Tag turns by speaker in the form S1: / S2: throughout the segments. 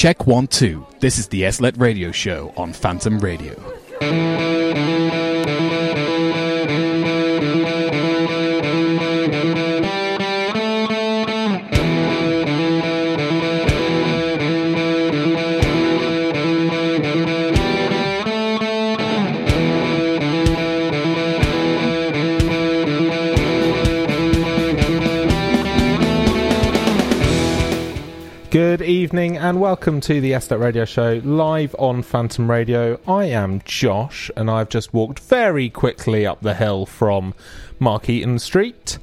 S1: Check one, two. This is the SLLET Radio Show on Phantom Radio.
S2: Welcome to the SLLET Radio Show live on Phantom Radio. I am Josh and I've just walked very quickly up the hill from Markeaton Street.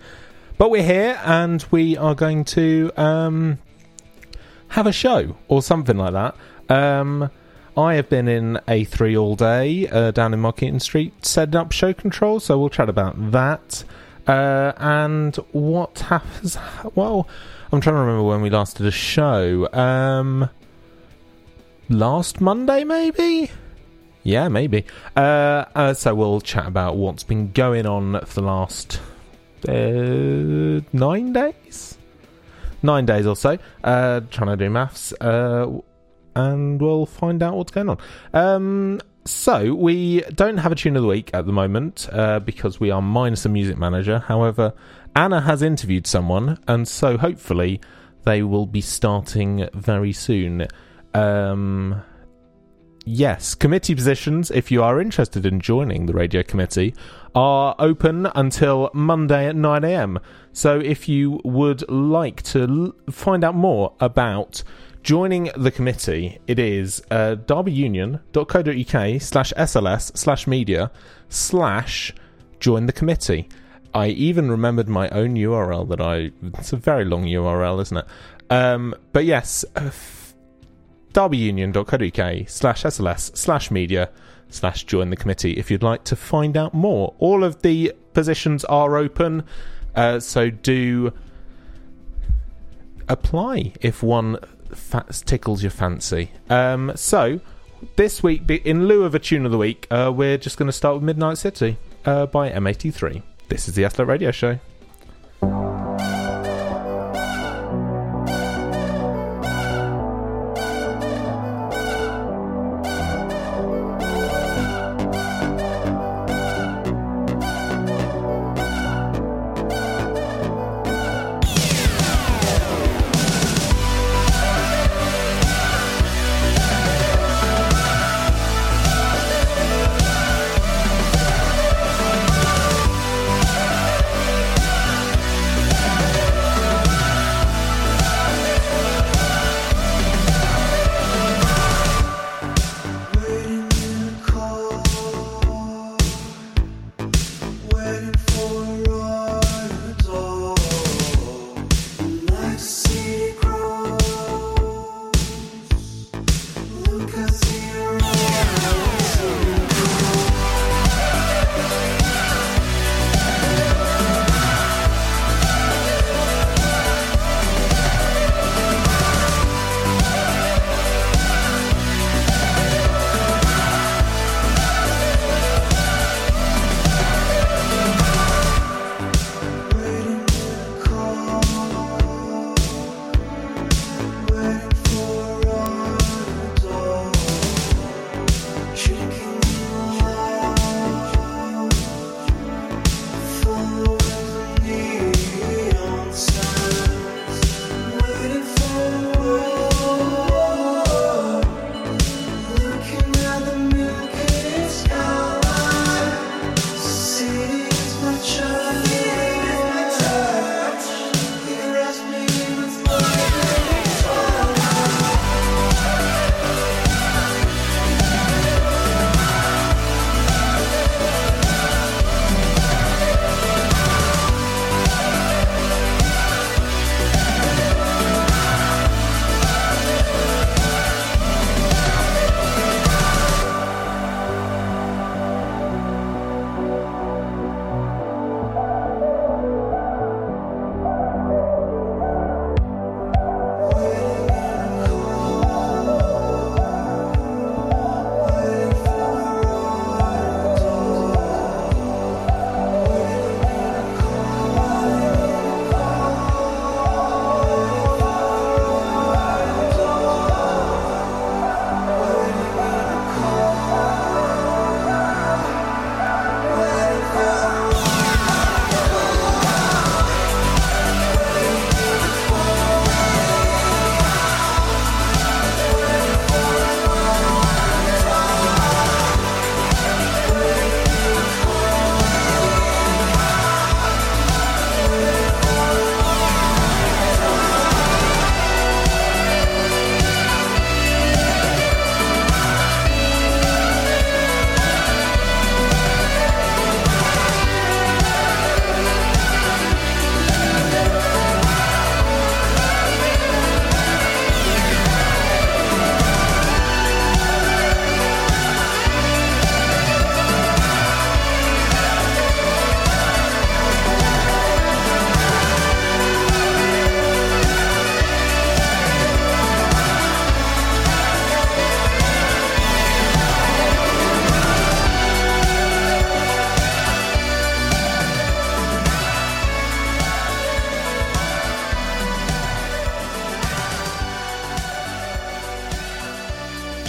S2: But we're here and we are going to um, have a show or something like that. Um, I have been in A3 all day uh, down in Markeaton Street setting up show control, so we'll chat about that. Uh, and what happens? Well, I'm trying to remember when we last did a show. Um, last Monday, maybe. Yeah, maybe. Uh, uh, so we'll chat about what's been going on for the last uh, nine days, nine days or so. Uh, trying to do maths, uh, and we'll find out what's going on. Um, so we don't have a tune of the week at the moment uh, because we are minus a music manager. However, Anna has interviewed someone, and so hopefully they will be starting very soon. Um, yes, committee positions, if you are interested in joining the radio committee, are open until Monday at 9am. So if you would like to l- find out more about joining the committee, it is uh, derbyunion.co.uk slash sls slash media slash join the committee. I even remembered my own URL that I. It's a very long URL, isn't it? Um, but yes, uh, derbyunion.co.uk slash SLS slash media slash join the committee if you'd like to find out more. All of the positions are open, uh, so do apply if one fa- tickles your fancy. Um, so this week, in lieu of a tune of the week, uh, we're just going to start with Midnight City uh, by M83. This is the SLLET Radio Show.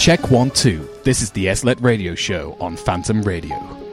S1: Check 1 2. This is the SLLET Radio Show on Phantom Radio.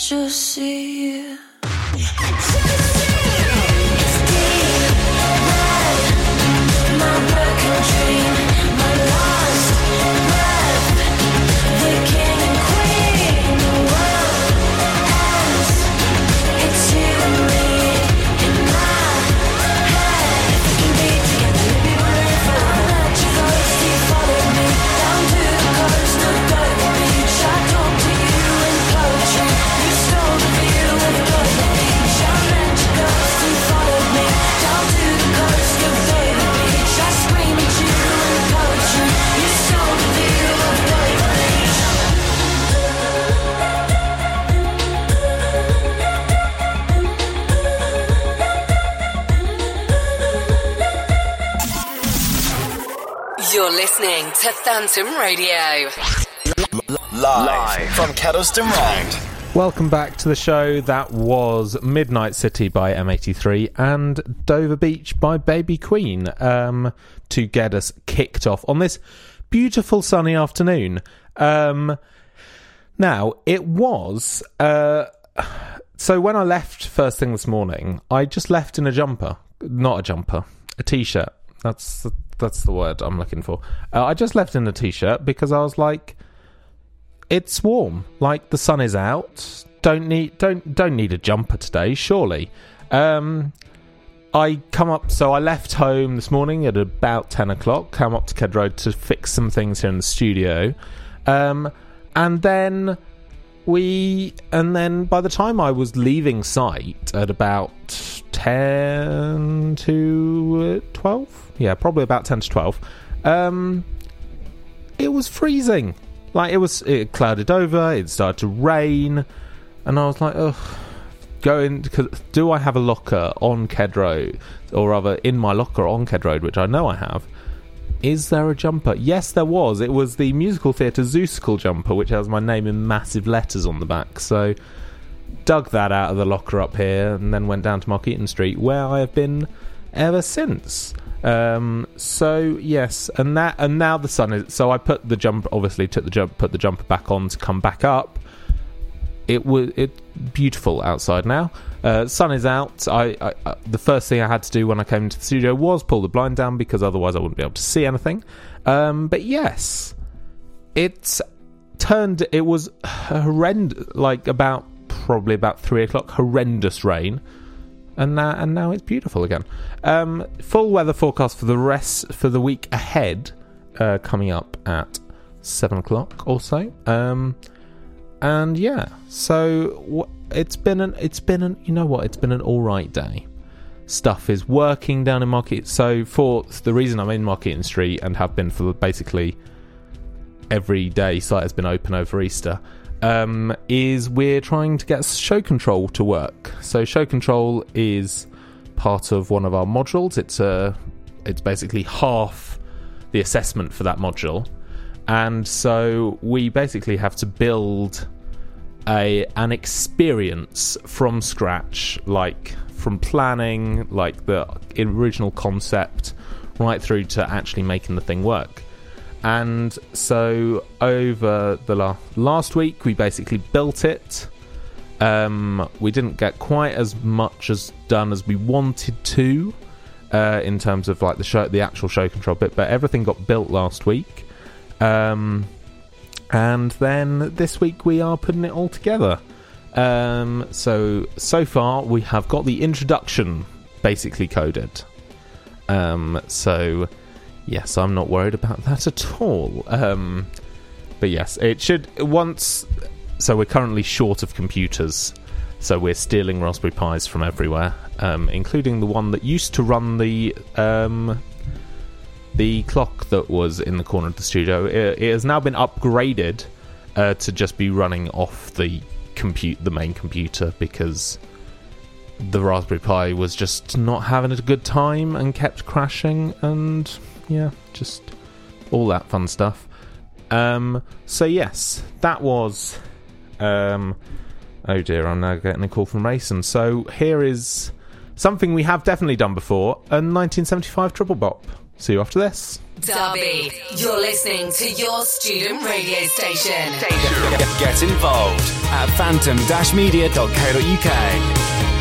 S3: Just see you.
S4: Listening to Phantom Radio.
S5: Live, from Kedleston Round.
S2: Welcome back to the show. That was Midnight City by M83 and Dover Beach by Baby Queen um, to get us kicked off on this beautiful sunny afternoon. Um, now, it was. Uh, so when I left first thing this morning, I just left in a jumper. Not a jumper, a t shirt. That's, that's the word I'm looking for. Uh, I just left in a t shirt because I was like it's warm. Like the sun is out. Don't need don't don't need a jumper today, surely. Um I come up so I left home this morning at about ten o'clock, come up to Ked Road to fix some things here in the studio. Um and then we and then by the time I was leaving site at about 10 to 12 yeah probably about 10 to 12 um it was freezing like it was it clouded over it started to rain and I was like ugh going do I have a locker on Ked Road or rather in my locker on Ked Road which I know I have is there a jumper? Yes, there was. It was the musical theatre Zeusical jumper, which has my name in massive letters on the back. So, dug that out of the locker up here, and then went down to Markeaton Street, where I have been ever since. Um, so yes, and that and now the sun is. So I put the jump. Obviously, took the jump, put the jumper back on to come back up. It was it beautiful outside now. Uh, sun is out. I, I, I the first thing I had to do when I came into the studio was pull the blind down because otherwise I wouldn't be able to see anything. Um, but yes, it's turned. It was horrendous. Like about probably about three o'clock. Horrendous rain and now and now it's beautiful again. Um, full weather forecast for the rest for the week ahead, uh, coming up at seven o'clock or so. Um, and yeah, so w- it's been an it's been an you know what it's been an all right day. Stuff is working down in Market. So for the reason I'm in Markeaton Street and have been for basically every day site has been open over Easter um, is we're trying to get show control to work. So show control is part of one of our modules. It's a it's basically half the assessment for that module, and so we basically have to build a an experience from scratch, like from planning, like the original concept, right through to actually making the thing work. And so over the la- last week, we basically built it. Um, we didn't get quite as much as done as we wanted to uh, in terms of like the show, the actual show control bit, but everything got built last week. Um, and then this week we are putting it all together. Um, so so far we have got the introduction basically coded. Um, so yes, I'm not worried about that at all. Um, but yes, it should once. So we're currently short of computers, so we're stealing Raspberry Pis from everywhere, um, including the one that used to run the um, the clock that was in the corner of the studio. It, it has now been upgraded uh, to just be running off the compute the main computer because the Raspberry Pi was just not having a good time and kept crashing and yeah, just all that fun stuff. Um, so yes, that was. Um, oh dear, I'm now getting a call from Mason. So here is something we have definitely done before: a 1975 triple bop. See you after this.
S4: Derby, you're listening to your student radio station.
S5: Get involved at phantom-media.co.uk.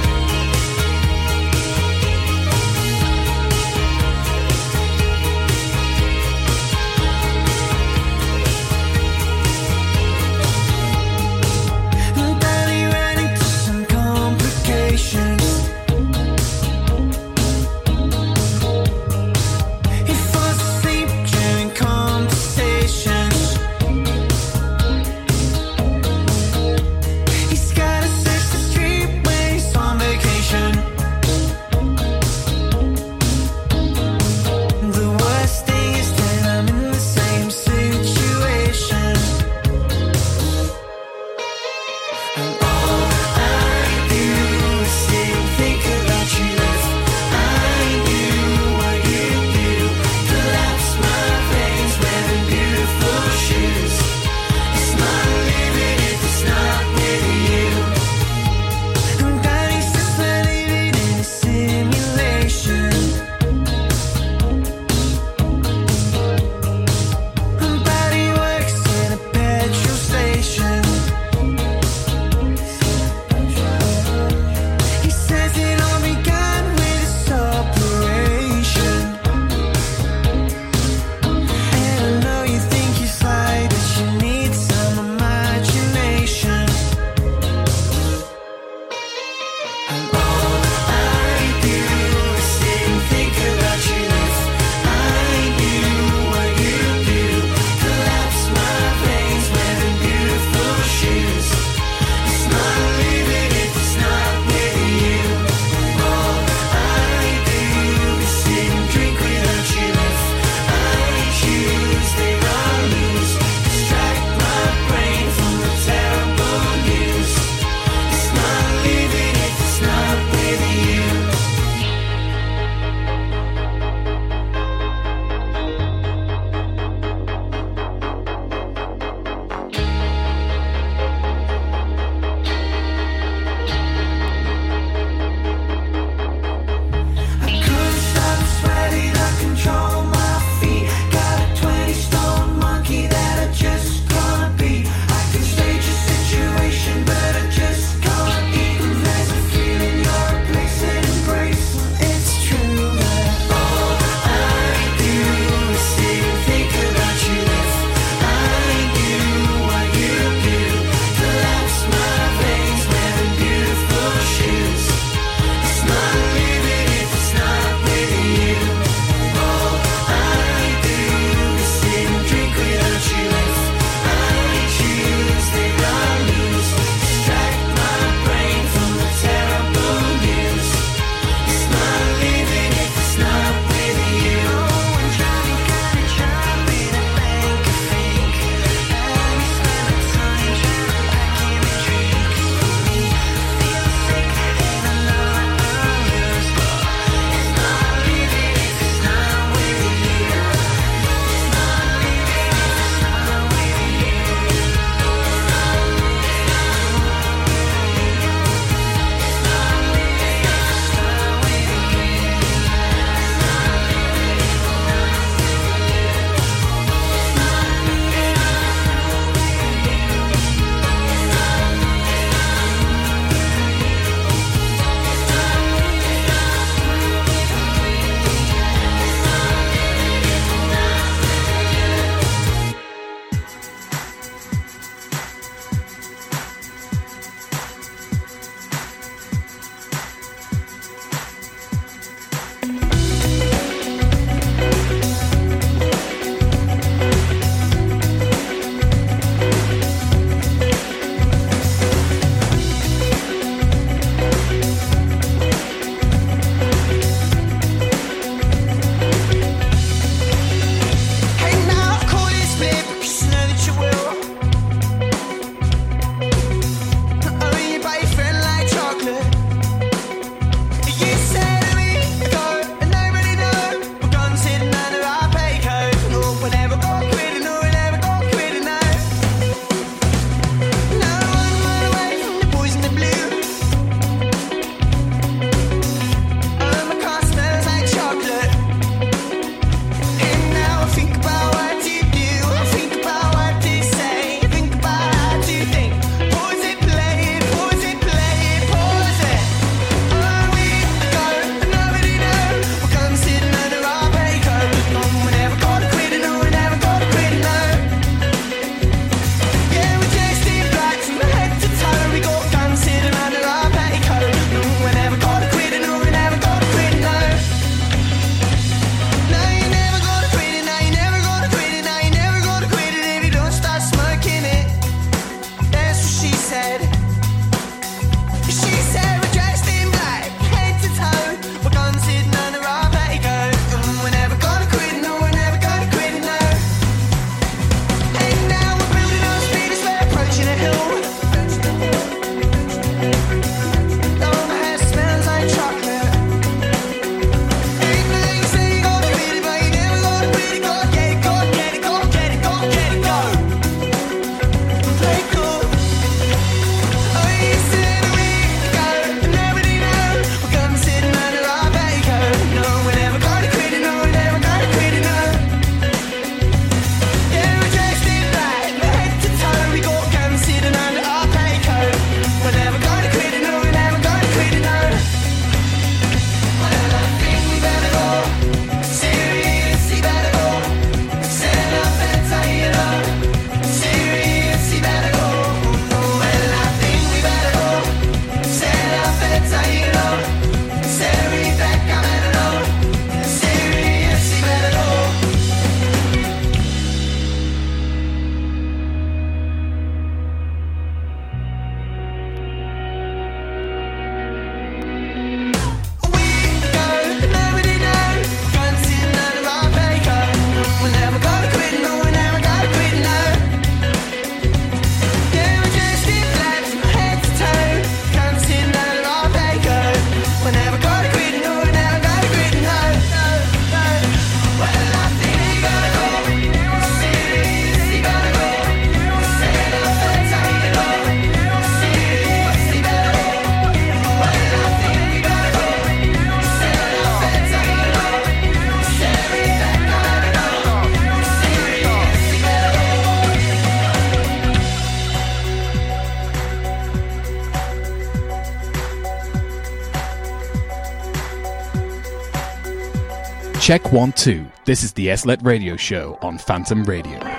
S6: Check one, two. This is the SLLET Radio Show on Phantom Radio.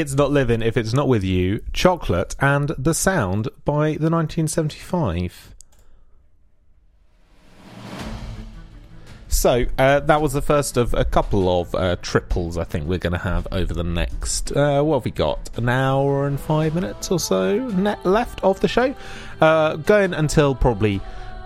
S7: It's Not
S2: Living If It's Not With You, Chocolate, and The Sound by the 1975. So uh, that was the first of a couple of uh, triples I think we're going to have over the next. Uh, what have we got? An hour and five minutes or so left of the show, uh, going until probably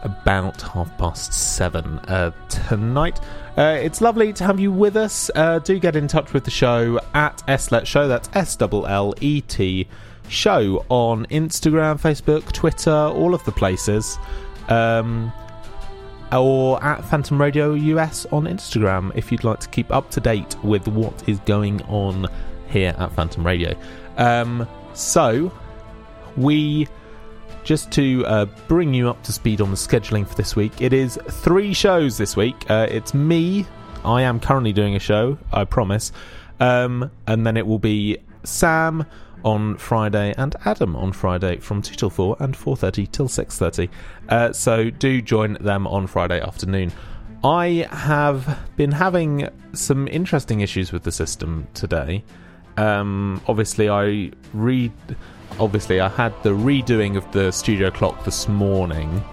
S2: about half past seven uh, tonight. Uh, it's lovely to have you with us. Uh, do get in touch with the show at SLLET Show. That's S L L E T Show on Instagram, Facebook, Twitter, all of the places. Um, or at Phantom Radio US on Instagram if you'd like to keep up to date with what is going on here at Phantom Radio. Um, so, we just to uh, bring you up to speed on the scheduling for this week, it is three shows this week. Uh, it's me, I am currently doing a show, I promise, um, and then it will be Sam on Friday and Adam on Friday from 2 till 4 and 4.30 till 6.30. Uh, so do join them on Friday afternoon. I have been having some interesting issues with the system today. Um, obviously, I read. Obviously, I had the redoing of the studio clock this morning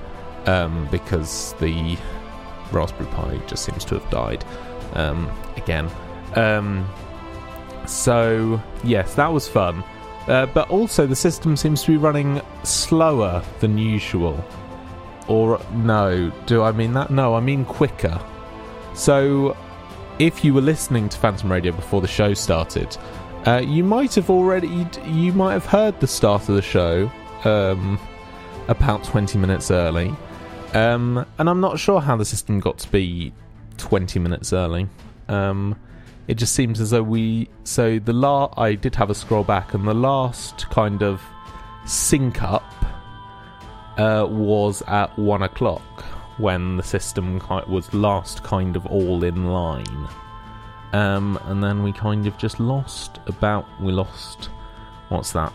S2: um, because the Raspberry Pi just seems to have died um, again. Um, so yes, that was fun. Uh, but also, the system seems to be running slower than usual. Or, no, do I mean that? No, I mean quicker. So, if you were listening to Phantom Radio before the show started, uh, you might have already, you might have heard the start of the show um, about 20 minutes early. Um, and I'm not sure how the system got to be 20 minutes early. Um, it just seems as though we so the la I did have a scroll back and the last kind of sync up uh, was at one o'clock when the system was last kind of all in line um, and then we kind of just lost about we lost what's that?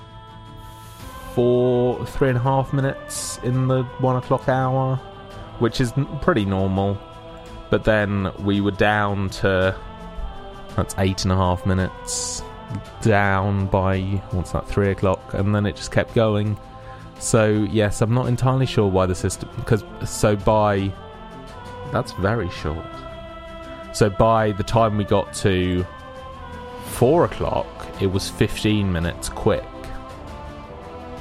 S2: Four three and a half minutes in the one o'clock hour which is pretty normal. But then we were down to that's eight and a half minutes down by what's that three o'clock and then it just kept going. So yes i'm not entirely sure why the system because so by that's very short so by the time we got to four o'clock it was 15 minutes quick.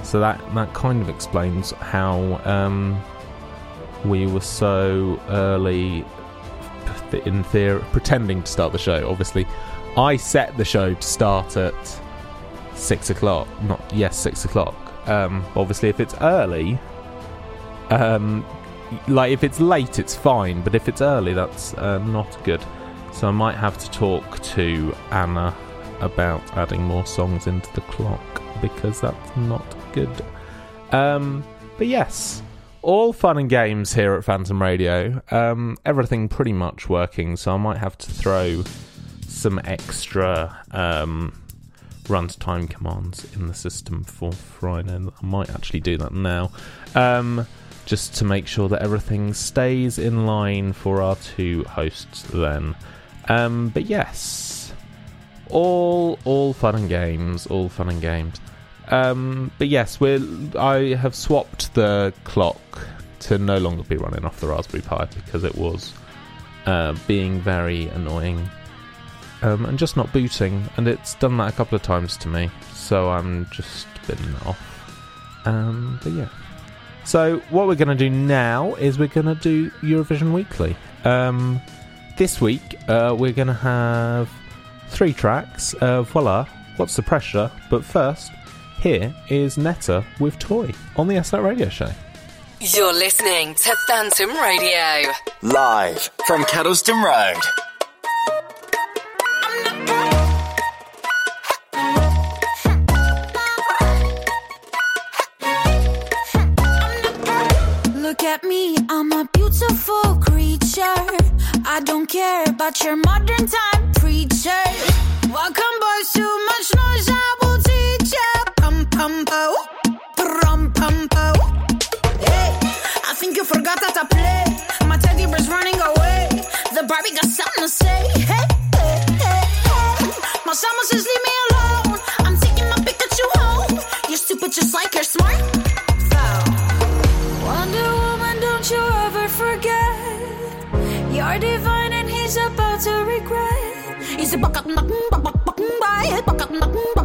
S2: So that that kind of explains how um, we were so early in theory pretending to start the show. Obviously i set the show to start at six o'clock not yes six o'clock. Um obviously if it's early um like if it's late it's fine but if it's early that's uh, not good so i might have to talk to anna about adding more songs into the clock because that's not good um but yes all fun and games here at Phantom Radio. Um, everything pretty much working, so I might have to throw some extra um, runtime commands in the system for Friday. I might actually do that now, um, just to make sure that everything stays in line for our two hosts. Then, um, but yes, all all fun and games, all fun and games. Um, but yes, we're. I have swapped the clock to no longer be running off the Raspberry Pi because it was uh, being very annoying um, and just not booting. And it's done that a couple of times to me, so I'm just been off. Um, but yeah. So what we're going to do now is we're going to do Eurovision Weekly. Um, this week uh, we're going to have three tracks. Uh, voila, what's the pressure? But first, here is Netta with Toy on the SLR Radio Show.
S4: You're listening to Phantom Radio.
S5: Live from Kedleston Road.
S8: Look at me, I'm a beautiful creature. I don't care about your modern time preacher. Welcome, boys, too much noise, I will teach ya. Pum pum po, pum pum po. Hey, I think you forgot that I play. My teddy bear's running away. The Barbie got something to say. Hey, hey, hey, hey. My summer says leave me alone. are divine and he's about to regret. He's a buck up, buck, buck, buck, buck, buck, buck,
S1: buck, buck, buck, buck, buck, buck,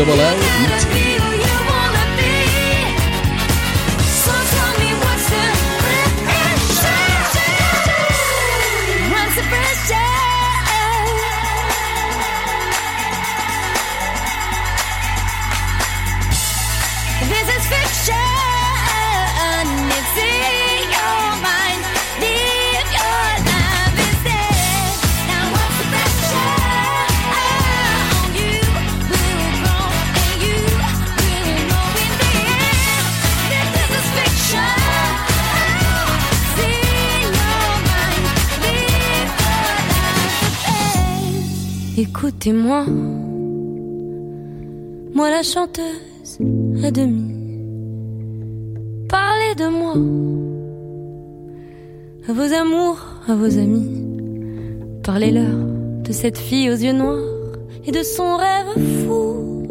S1: S cette fille aux yeux noirs et de son rêve fou.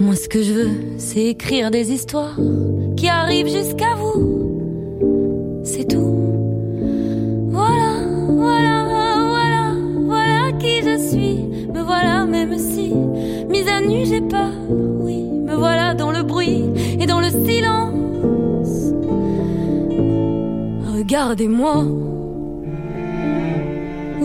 S1: Moi, ce que je veux, c'est écrire des histoires qui arrivent jusqu'à vous. C'est tout. Voilà, voilà, voilà, voilà qui je suis. Me voilà, même si, mise à nu, j'ai peur. Oui, me voilà dans le bruit et dans le silence. Regardez-moi,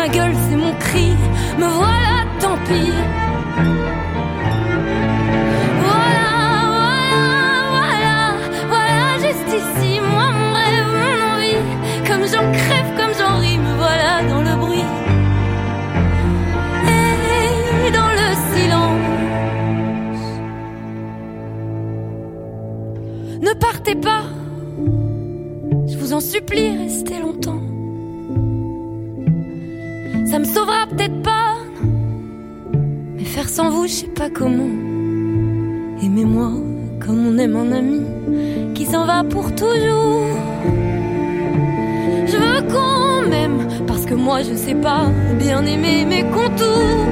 S1: ma gueule, c'est mon cri. Me voilà, tant pis. Voilà, voilà, voilà, voilà, juste ici, moi, mon rêve, mon envie. Comme j'en crève, comme j'en ris, me voilà dans le bruit. Et dans le silence. Ne partez pas, je vous en supplie, sauvera peut-être pas, mais faire sans vous, je sais pas comment. Aimez-moi comme on aime un ami qui s'en va pour toujours. Je veux qu'on m'aime parce que moi je sais pas bien aimer mes contours.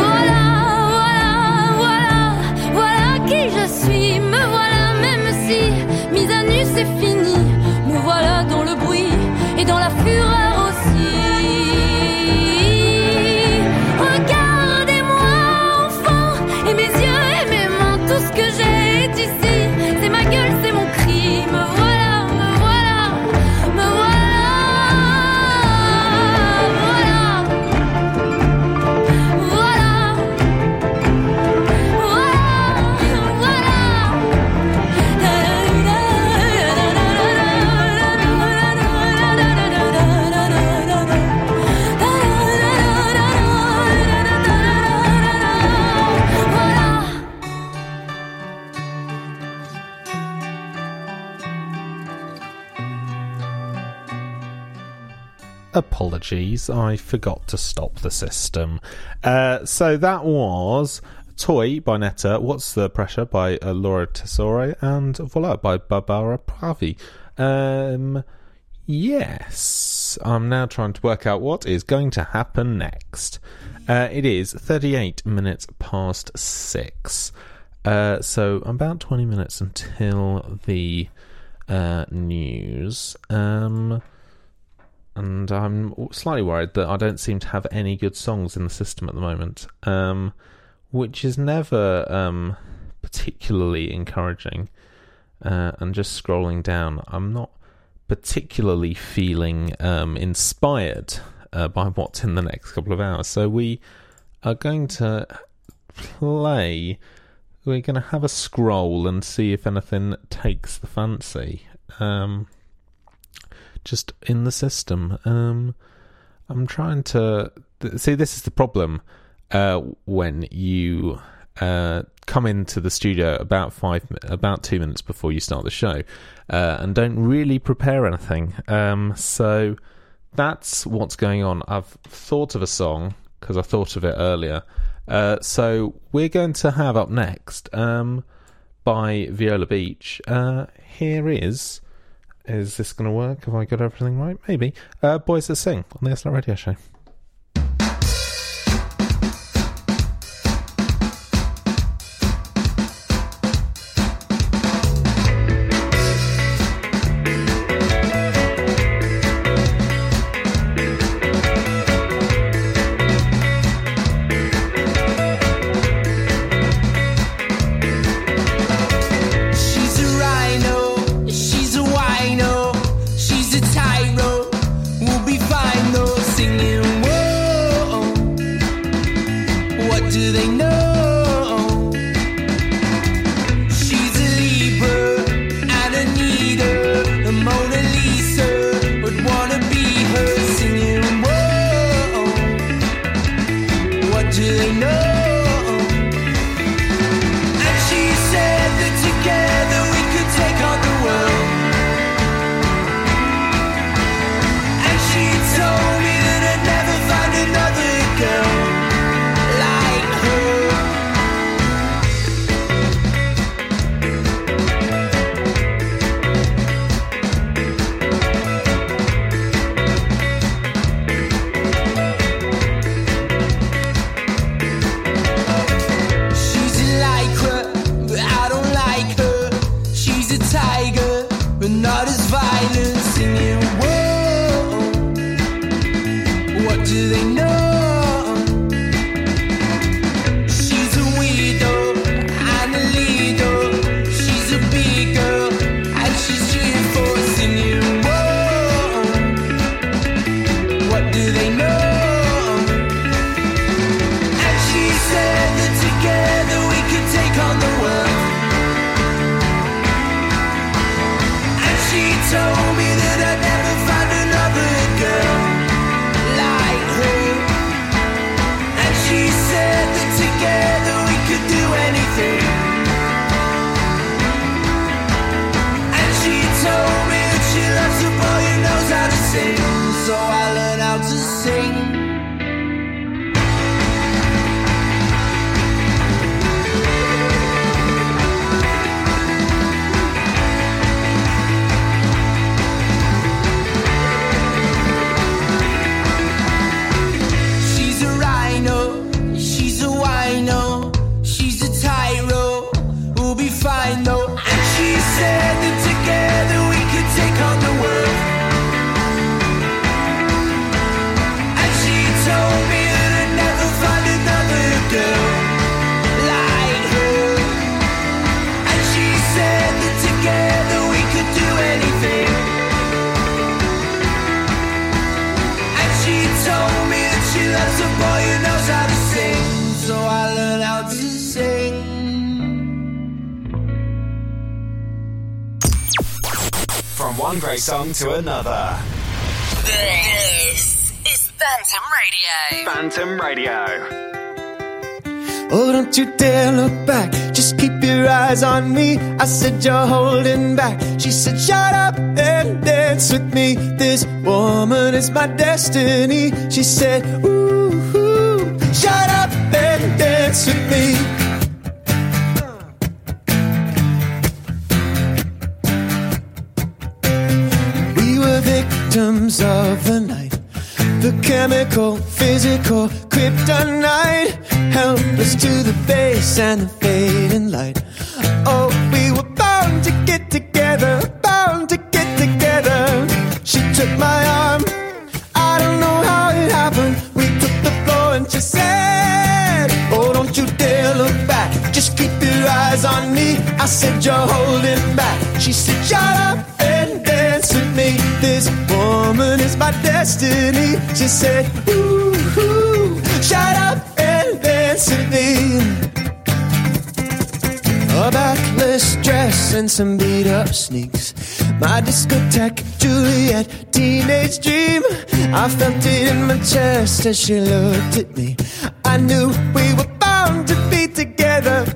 S1: Voilà, voilà, voilà, voilà qui je suis. Me voilà, même si mise à nu c'est fini. Me voilà dans le bruit et dans la fureur
S2: Apologies, I forgot to stop the system. Uh, so that was Toy by Netta, What's the Pressure by uh, Laura Tesoro, and Voila by Barbara Pravi. Um, yes, I'm now trying to work out what is going to happen next. Uh, it is 38 minutes past 6. Uh, so about 20 minutes until the uh, news. Um, and I'm slightly worried that I don't seem to have any good songs in the system at the moment, um, which is never um, particularly encouraging. Uh, and just scrolling down, I'm not particularly feeling um, inspired uh, by what's in the next couple of hours. So we are going to play. We're going to have a scroll and see if anything takes the fancy. Um, just in the system. Um, I'm trying to th- see. This is the problem uh, when you uh, come into the studio about five, about two minutes before you start the show, uh, and don't really prepare anything. Um, so that's what's going on. I've thought of a song because I thought of it earlier. Uh, so we're going to have up next um, by Viola Beach. Uh, here is. Is this going to work? Have I got everything right? Maybe. Uh, Boys That Sing on the SLLET Radio Show.
S6: She
S5: one great song to another.
S4: This is Phantom Radio.
S5: Phantom Radio.
S6: Oh, don't you dare look back. Just keep your eyes on me. I said you're holding back. She said, shut up and dance with me. This woman is my destiny. She said, ooh, ooh shut up and dance with me. Chemical, physical, kryptonite helpless to the base and the fading light. Oh, we were bound to get together, bound to get together. She took my arm, I don't know how it happened. We took the floor and she said, Oh, don't you dare look back, just keep your eyes on me. I said, You're holding back. She said, Shut up and dance with me. This woman is my destiny. She said, Ooh, ooh shut up and dance with me. A backless dress and some beat up sneaks. My discotheque, Juliet, teenage dream. I felt it in my chest as she looked at me. I knew we were bound to be together,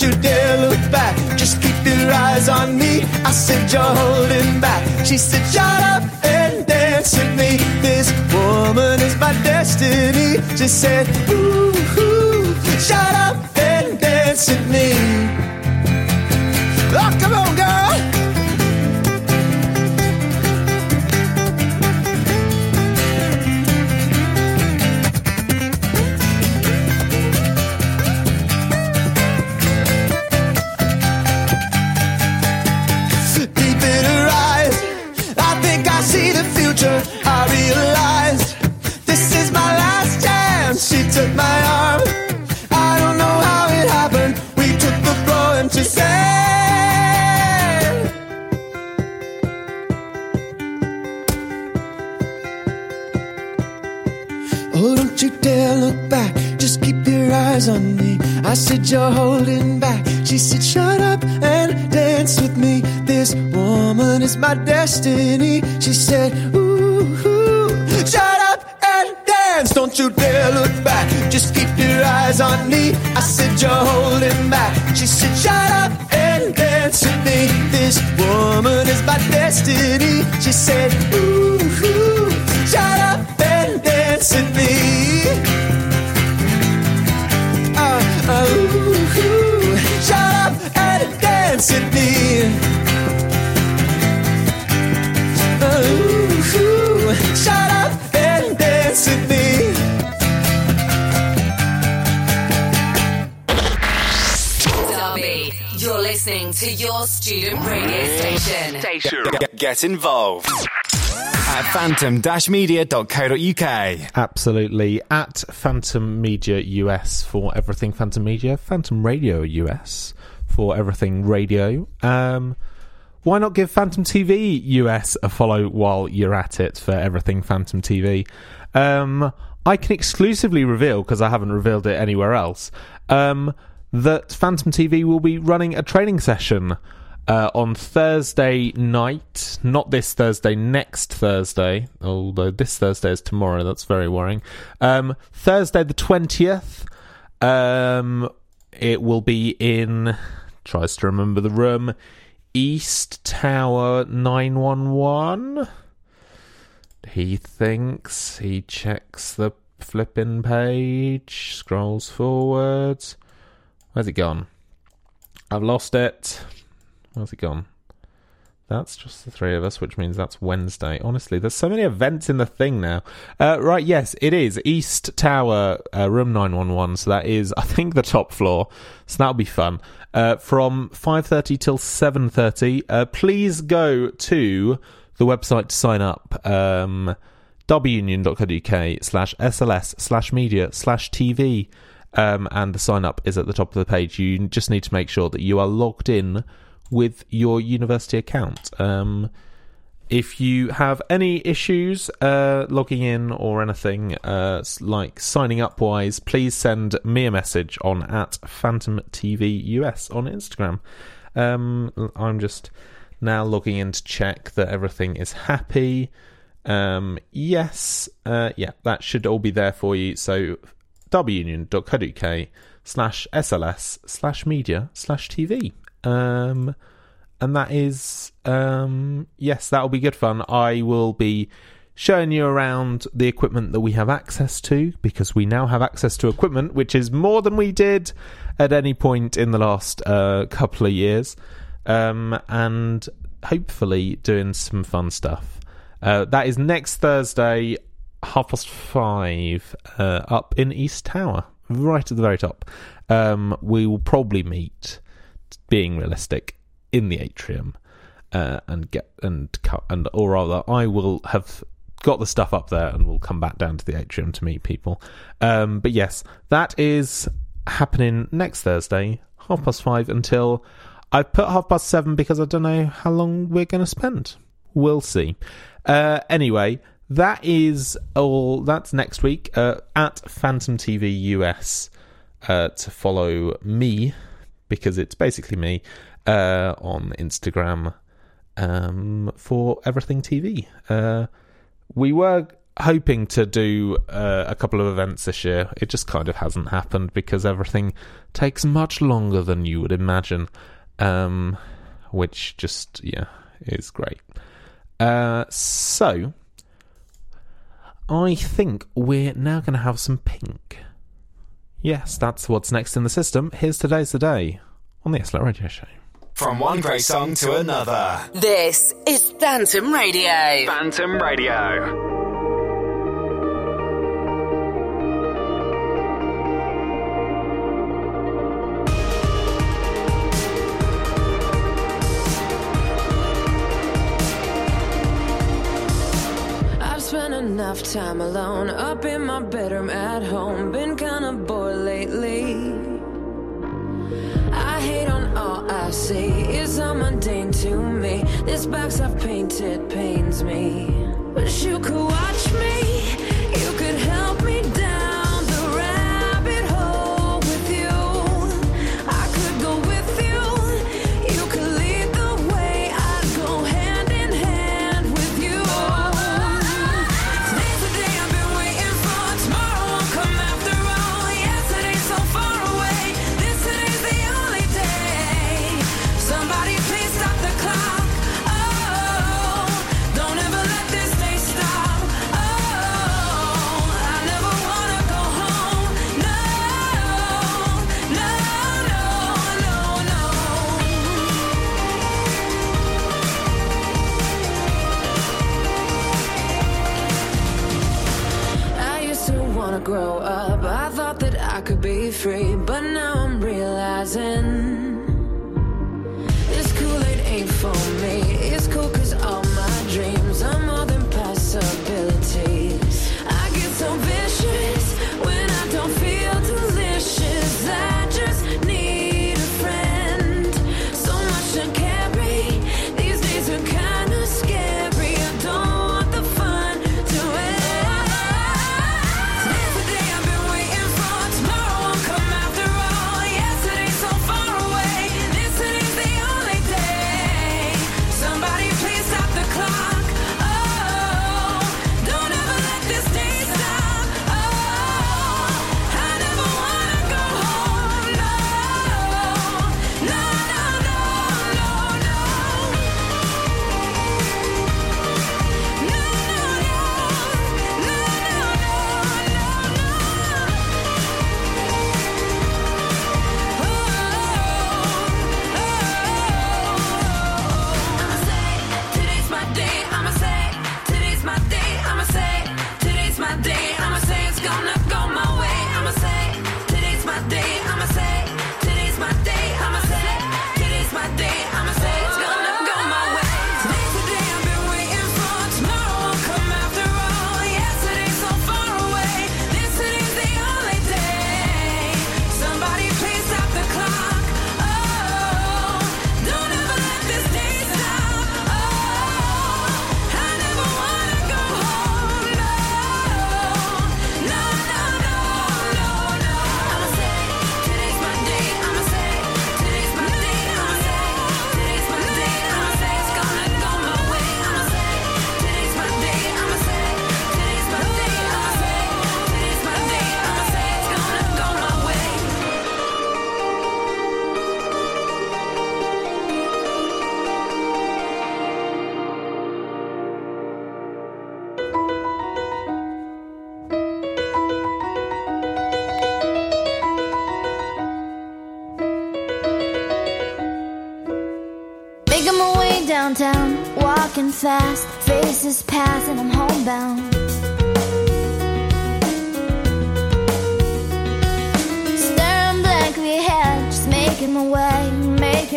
S6: don't you dare look back. Just keep your eyes on me. I said, You're holding back. She said, Shut up and dance with me. This woman is my destiny. She said, Ooh, ooh shut up and dance with me. Oh, come on, girl. Destiny.
S5: Get, involved at phantom-media.co.uk.
S2: Absolutely. At Phantom Media US for everything Phantom Media, Phantom Radio US for everything radio. Um, why not give Phantom TV US a follow while you're at it for everything Phantom TV? Um, I can exclusively reveal, because I haven't revealed it anywhere else, um, that Phantom TV will be running a training session uh, on Thursday night. Not this Thursday, next Thursday. Although this Thursday is tomorrow, that's very worrying. Um, Thursday the 20th. Um, it will be in, tries to remember the room, East Tower 911. He thinks, he checks the flipping page, scrolls forwards. Where's it gone? I've lost it. Where's it gone? That's just the three of us, which means that's Wednesday. Honestly, there's so many events in the thing now. Uh, right, yes, it is East Tower, uh, room 911. So that is, I think, the top floor. So that'll be fun. Uh, from 5.30 till 7.30. Uh, please go to the website to sign up. Um, wunion.co.uk slash sls slash media slash tv. Um, and the sign up is at the top of the page. You just need to make sure that you are logged in with your university account. Um, if you have any issues uh, logging in or anything uh, like signing up wise, please send me a message on at Phantom TV US on Instagram. Um, I'm just now logging in to check that everything is happy. Um, yes, uh, yeah, that should all be there for you. So wunion.co.uk slash sls slash media slash tv um and that is um yes that'll be good fun. I will be showing you around the equipment that we have access to because we now have access to equipment which is more than we did at any point in the last uh, couple of years. Um and hopefully doing some fun stuff. Uh, that is next thursday half past five uh, up in East Tower, right at the very top. Um, we will probably meet, being realistic, in the atrium, uh, and get and cut and or rather, I will have got the stuff up there and we'll come back down to the atrium to meet people. Um, but yes, that is happening next Thursday, half past five until I've put half past seven because I don't know how long we're going to spend. We'll see. Uh, anyway, that is all. That's next week uh, at Phantom TV US uh, to follow me because it's basically me uh, on Instagram um, for everything TV. Uh, we were hoping to do uh, a couple of events this year. It just kind of hasn't happened because everything takes much longer than you would imagine, um, which just yeah is great. Uh, so I think we're now going to have some pink. Yes, that's what's next in the system. Here's today's the day on the SLLET Radio Show.
S5: From one great song to another.
S4: This is Phantom Radio.
S5: Phantom Radio.
S9: Enough time alone up in my bedroom at home. Been kinda bored lately. I hate on all I see. It's all mundane to me. This box I've painted pains me. Wish you could watch me. You could help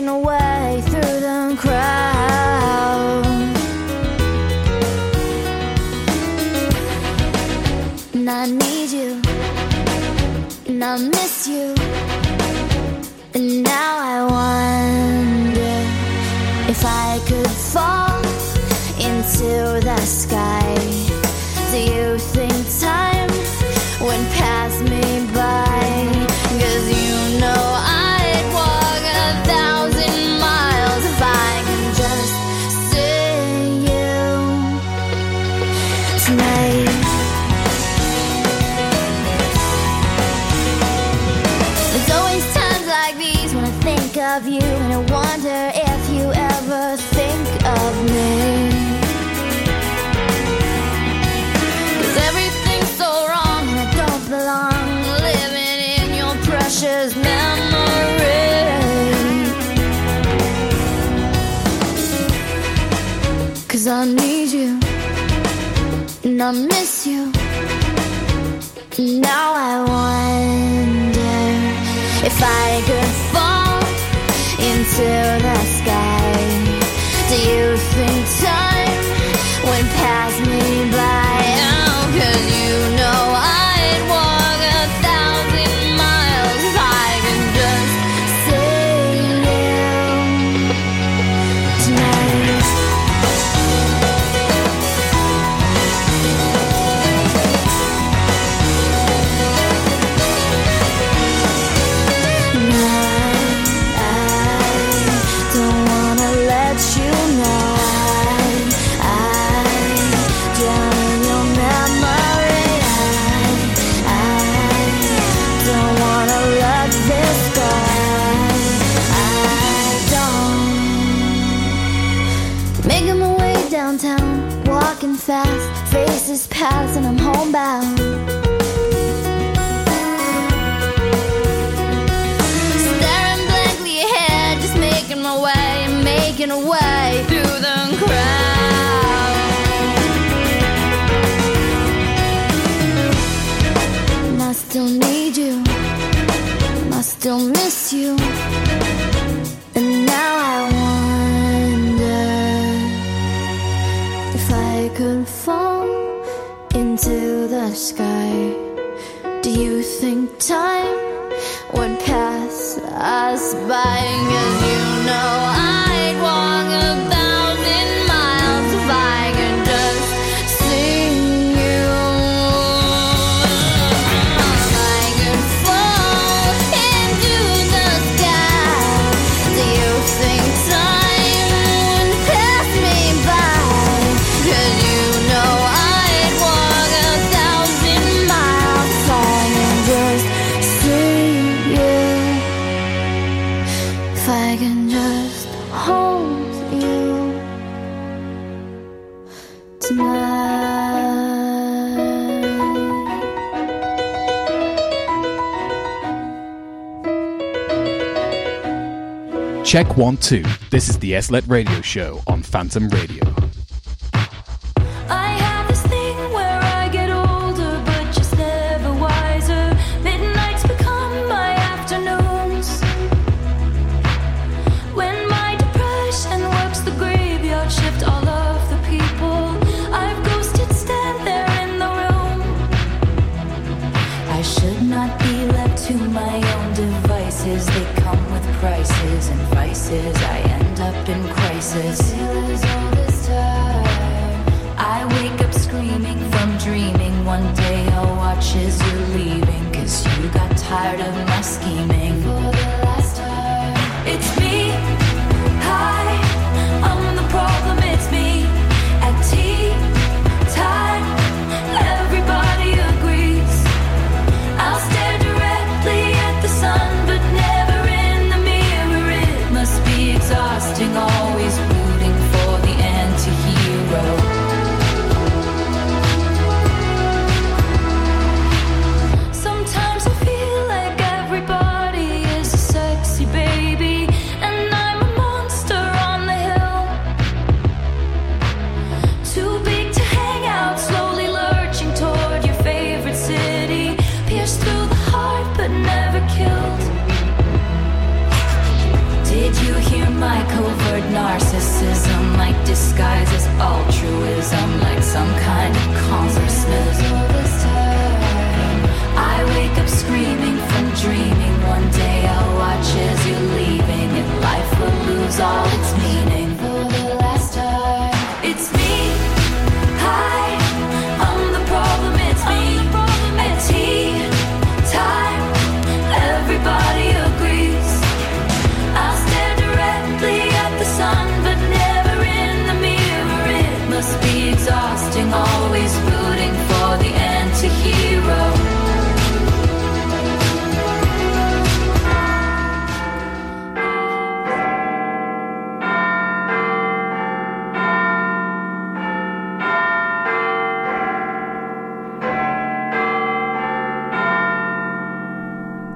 S8: making my way through the crowd.
S1: Check one, two. This is the SLLET Radio Show on Phantom Radio.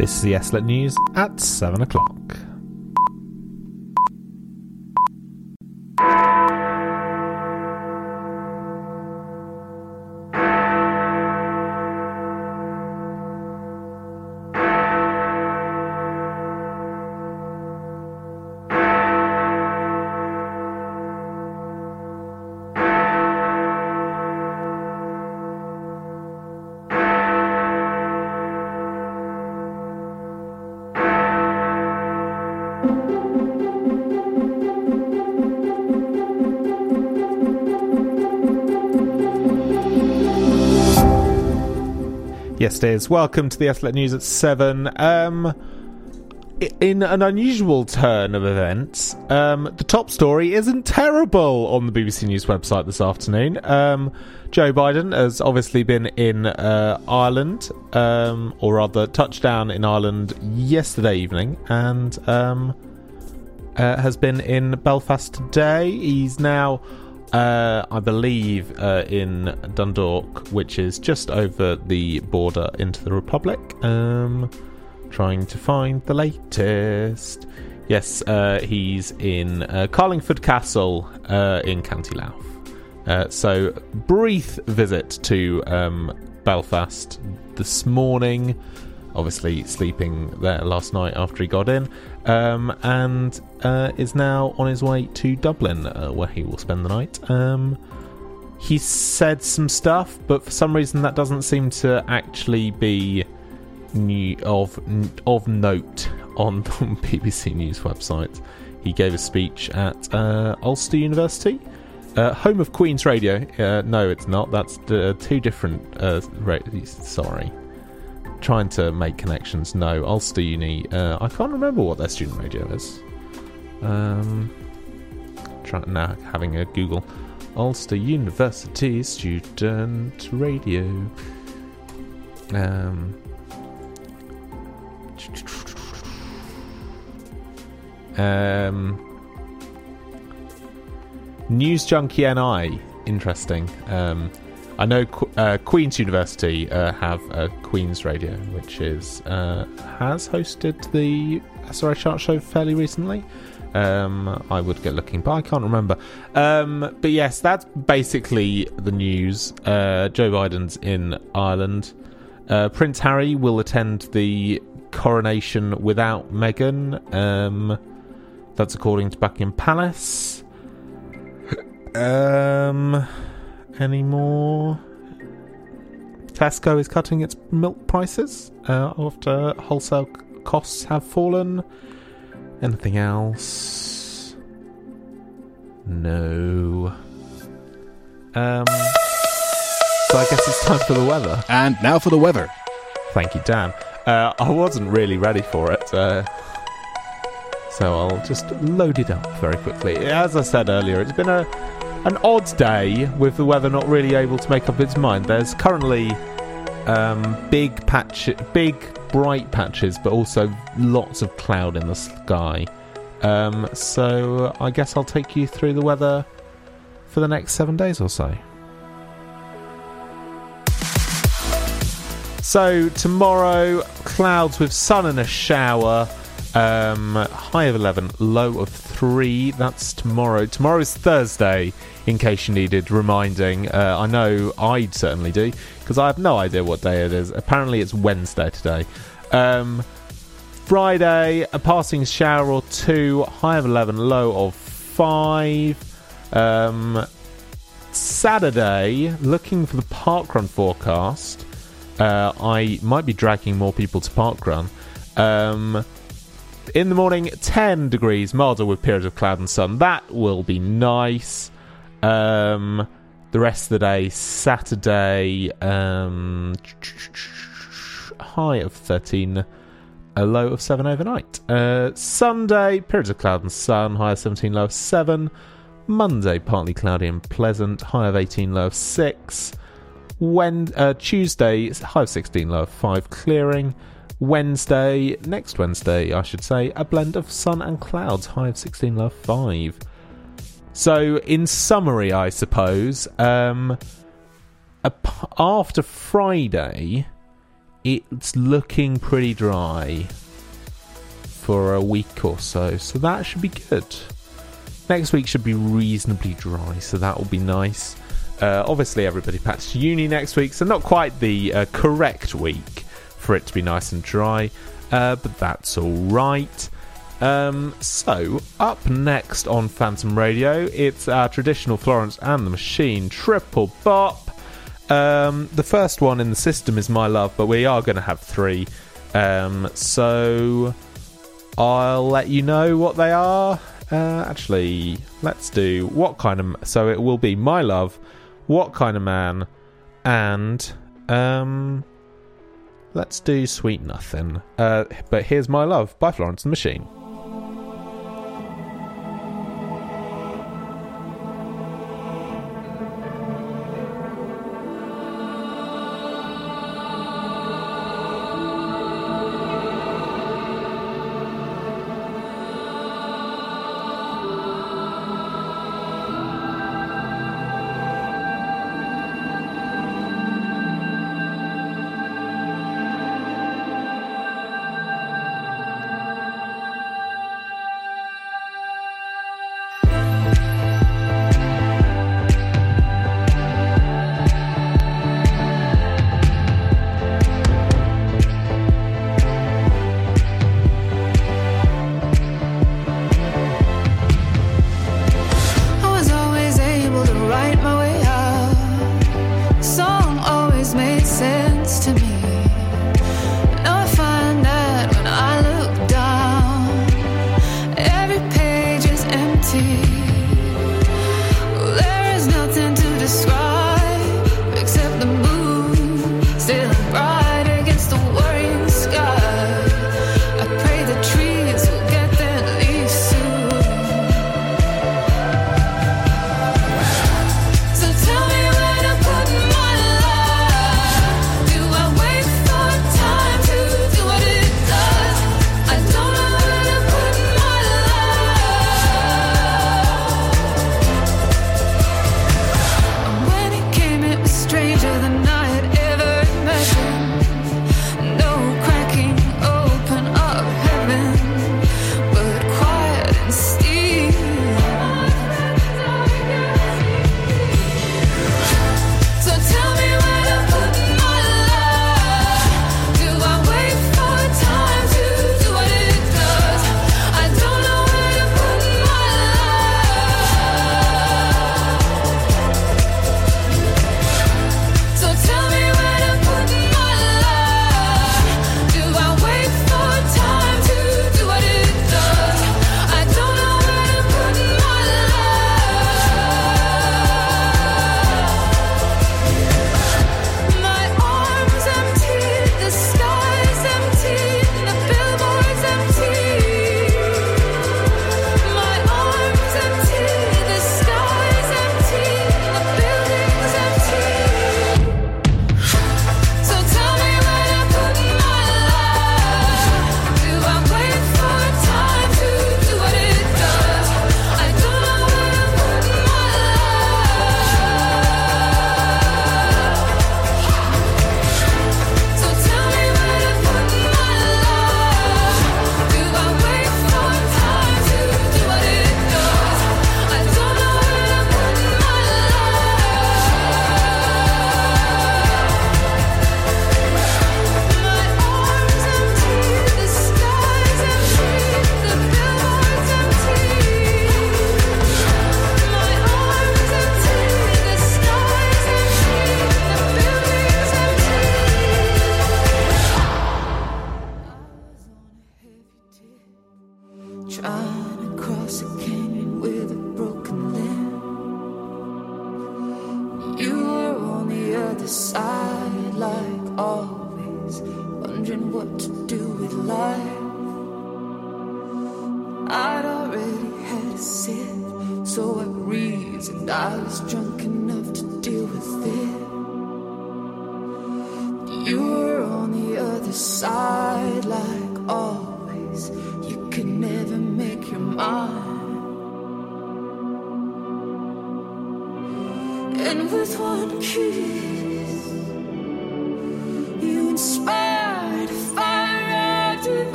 S3: This is the
S2: SLLET News at 7 o'clock. guest is. Welcome to the Athletic News at 7. Um, in an unusual turn of events, um, the top story isn't terrible on the BBC News website this afternoon. Um, Joe Biden has obviously been in uh, Ireland, um, or rather, touchdown in Ireland yesterday evening, and um, uh, has been in Belfast today. He's now uh, I believe uh, in Dundalk, which is just over the border into the Republic. Um, trying to find the latest. Yes, uh, he's in uh, Carlingford Castle uh, in County Louth. so, brief visit to um, Belfast this morning obviously sleeping there last night after he got in, um, and uh, is now on his way to Dublin, uh, where he will spend the night. Um, he said some stuff, but for some reason that doesn't seem to actually be new, of of note on the BBC News website. He gave a speech at uh, Ulster University. Uh, home of Queen's Radio. Uh, no, it's not. That's uh, two different. Uh, ra- sorry, trying to make connections. No, Ulster Uni. Uh, I can't remember what their student radio is. Um, trying now having a Google. Ulster University student radio. Um. Um, News Junkie NI, interesting. Um, I know Qu- uh, Queen's University uh, have a Queen's Radio, which is uh, has hosted the SRA Chart Show fairly recently. Um, I would get looking, but I can't remember. Um, but yes, that's basically the news. Uh, Joe Biden's in Ireland. Uh, Prince Harry will attend the coronation without Meghan. Um, that's according to Buckingham Palace. Um, any more? Tesco is cutting its milk prices uh, after wholesale costs have fallen. Anything else? No. Um. So I guess it's time for the weather.
S1: And now for the weather.
S2: Thank you, Dan. Uh, I wasn't really ready for it, uh, so I'll just load it up very quickly. As I said earlier, it's been a an odd day with the weather not really able to make up its mind. There's currently um, big patch, big bright patches, but also lots of cloud in the sky. Um, so I guess I'll take you through the weather for the next seven days or so. So tomorrow, clouds with sun and a shower. Um, high of 11, low of 3. That's tomorrow. Tomorrow is Thursday, in case you needed reminding. Uh, I know I'd certainly do, because I have no idea what day it is. Apparently, it's Wednesday today. Um, Friday, a passing shower or two, high of 11, low of 5. Um, Saturday, looking for the parkrun forecast. Uh, I might be dragging more people to parkrun. Um, in the morning, 10 degrees, milder with periods of cloud and sun. That will be nice. Um, the rest of the day, Saturday, um, high of 13, a low of 7 overnight. Uh, Sunday, periods of cloud and sun, high of 17, low of 7. Monday, partly cloudy and pleasant, high of 18, low of 6. When uh, Tuesday, high of 16, low of 5, clearing. Wednesday, next Wednesday, I should say, a blend of sun and clouds, high of 16, low of 5. So, in summary, I suppose, um, after Friday, it's looking pretty dry for a week or so, so that should be good. Next week should be reasonably dry, so that will be nice. Uh, obviously, everybody packs uni next week, so not quite the uh, correct week for it to be nice and dry, uh, but that's all right. Um, so, up next on Phantom Radio, it's our traditional Florence and the Machine triple bop. Um, the first one in the system is My Love, but we are going to have three. Um, so, I'll let you know what they are. Uh, actually, let's do what kind of. So, it will be My Love, What Kind of Man, and. Um, let's do Sweet Nothing. Uh, but here's My Love by Florence and the Machine.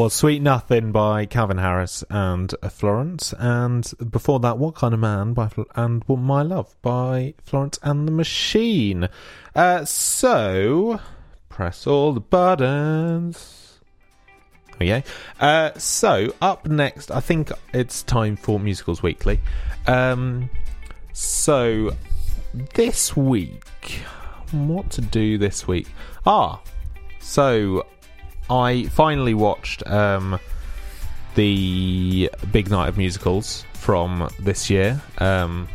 S9: Was
S2: Sweet Nothing by Calvin Harris and Florence, and before that, What Kind of Man by Fl- and My Love by Florence and the Machine. Uh, so, press all the buttons. Okay. Uh, so, up next, I think it's time for Musicals Weekly. Um, so, this week, what to do this week? Ah, so I finally watched um, the Big Night of Musicals from this year, um,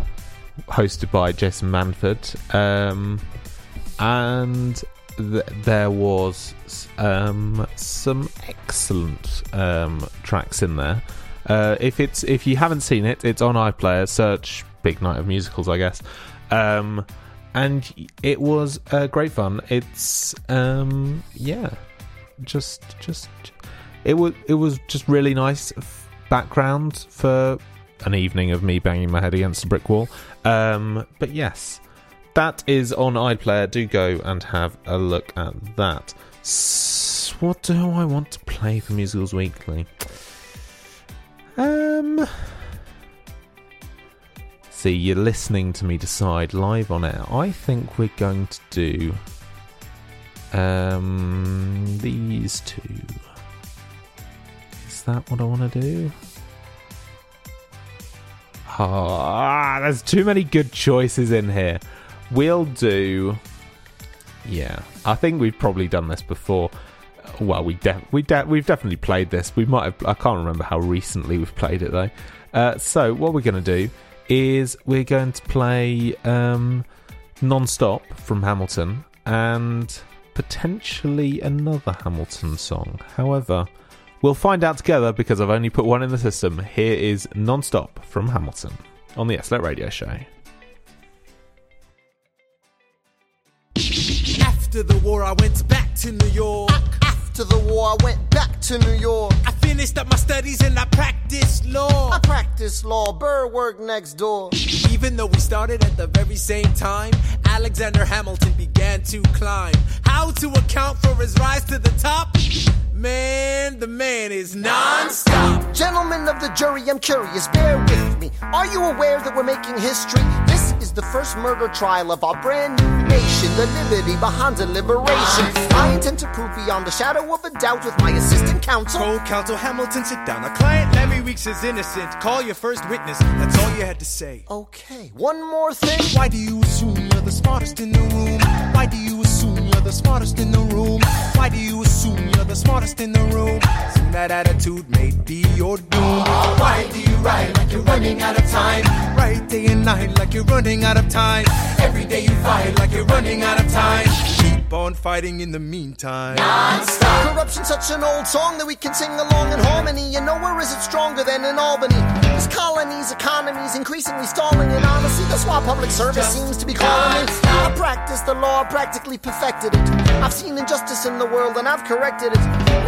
S2: hosted by Jason Manford, um, and th- there was um, some excellent um, tracks in there. Uh, if it's if you haven't seen it, it's on iPlayer. Search Big Night of Musicals, I guess. Um, and it was uh, great fun. It's um, yeah, just just it was it was just really nice f- background for an evening of me banging my head against a brick wall. Um, but yes, that is on iPlayer. Do go and have a look at that. What do I want to play for Musicals Weekly? Um. See, you're listening to me decide live on air. I think we're going to do um, these two. Is that what I want to do? Ah, there's too many good choices in here. We'll do. Yeah, I think we've probably done this before. Well, we de- we de- we've definitely played this. We might have. I can't remember how recently we've played it though. Uh, so what we're going to do is we're going to play um, non-stop from Hamilton and potentially another Hamilton song. However, we'll find out together because I've only put one in the system. Here is Non-Stop from Hamilton on the SLLET Radio Show.
S10: After the war, I went back to New York.
S11: After the war, I went back to New York.
S10: I finished up my studies and I practiced law.
S11: I practiced law, Burr worked next door.
S10: Even though we started at the very same time, Alexander Hamilton began to climb. How to account for his rise to the top? Man, the man is non-stop.
S11: Gentlemen of the jury, I'm curious, bear with me. Are you aware that we're making history? Is the first murder trial of our brand new nation, the liberty behind deliberation. I intend to prove beyond the shadow of a doubt with my assistant counsel.
S10: Co-counsel Hamilton, sit down. Our client Levi Weeks is innocent. Call your first witness. That's all you had to say.
S11: Okay, one more thing.
S10: Why do you assume you're the smartest in the room? Why do you assume the smartest in the room? Why do you assume you're the smartest in the room? Soon that attitude may be your doom. Why do you write like you're running out of time? Write day and night like you're running out of time. Every day you fight like you're running out of time. Keep on fighting in the meantime.
S11: Non-stop. Corruption's such an old song that we can sing along in harmony. And nowhere is it stronger than in Albany. This colony's economy's increasingly stalling, and honestly, that's why public service seems to be calling me. I practiced the law, practically perfected it. I've seen injustice in the world, and I've corrected it.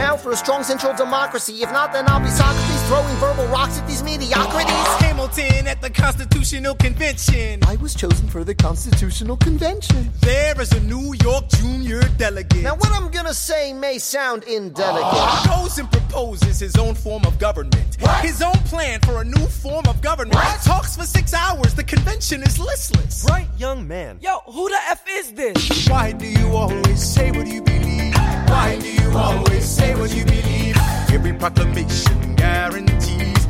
S11: Now for a strong central democracy. If not, then I'll be Socrates throwing verbal rocks at these mediocrities.
S10: Hamilton at the Constitutional Convention.
S11: I was chosen for the Constitutional Convention.
S10: There is a New York junior delegate.
S11: Now, what I'm gonna say may sound indelicate.
S10: goes and proposes his own form of government. His own plan for a new form of government. Talks for six hours. The convention is listless.
S12: Bright young man. Yo, who the F is this?
S10: Why do you always say what you believe? Why do you always say what you believe? Every proclamation guarantees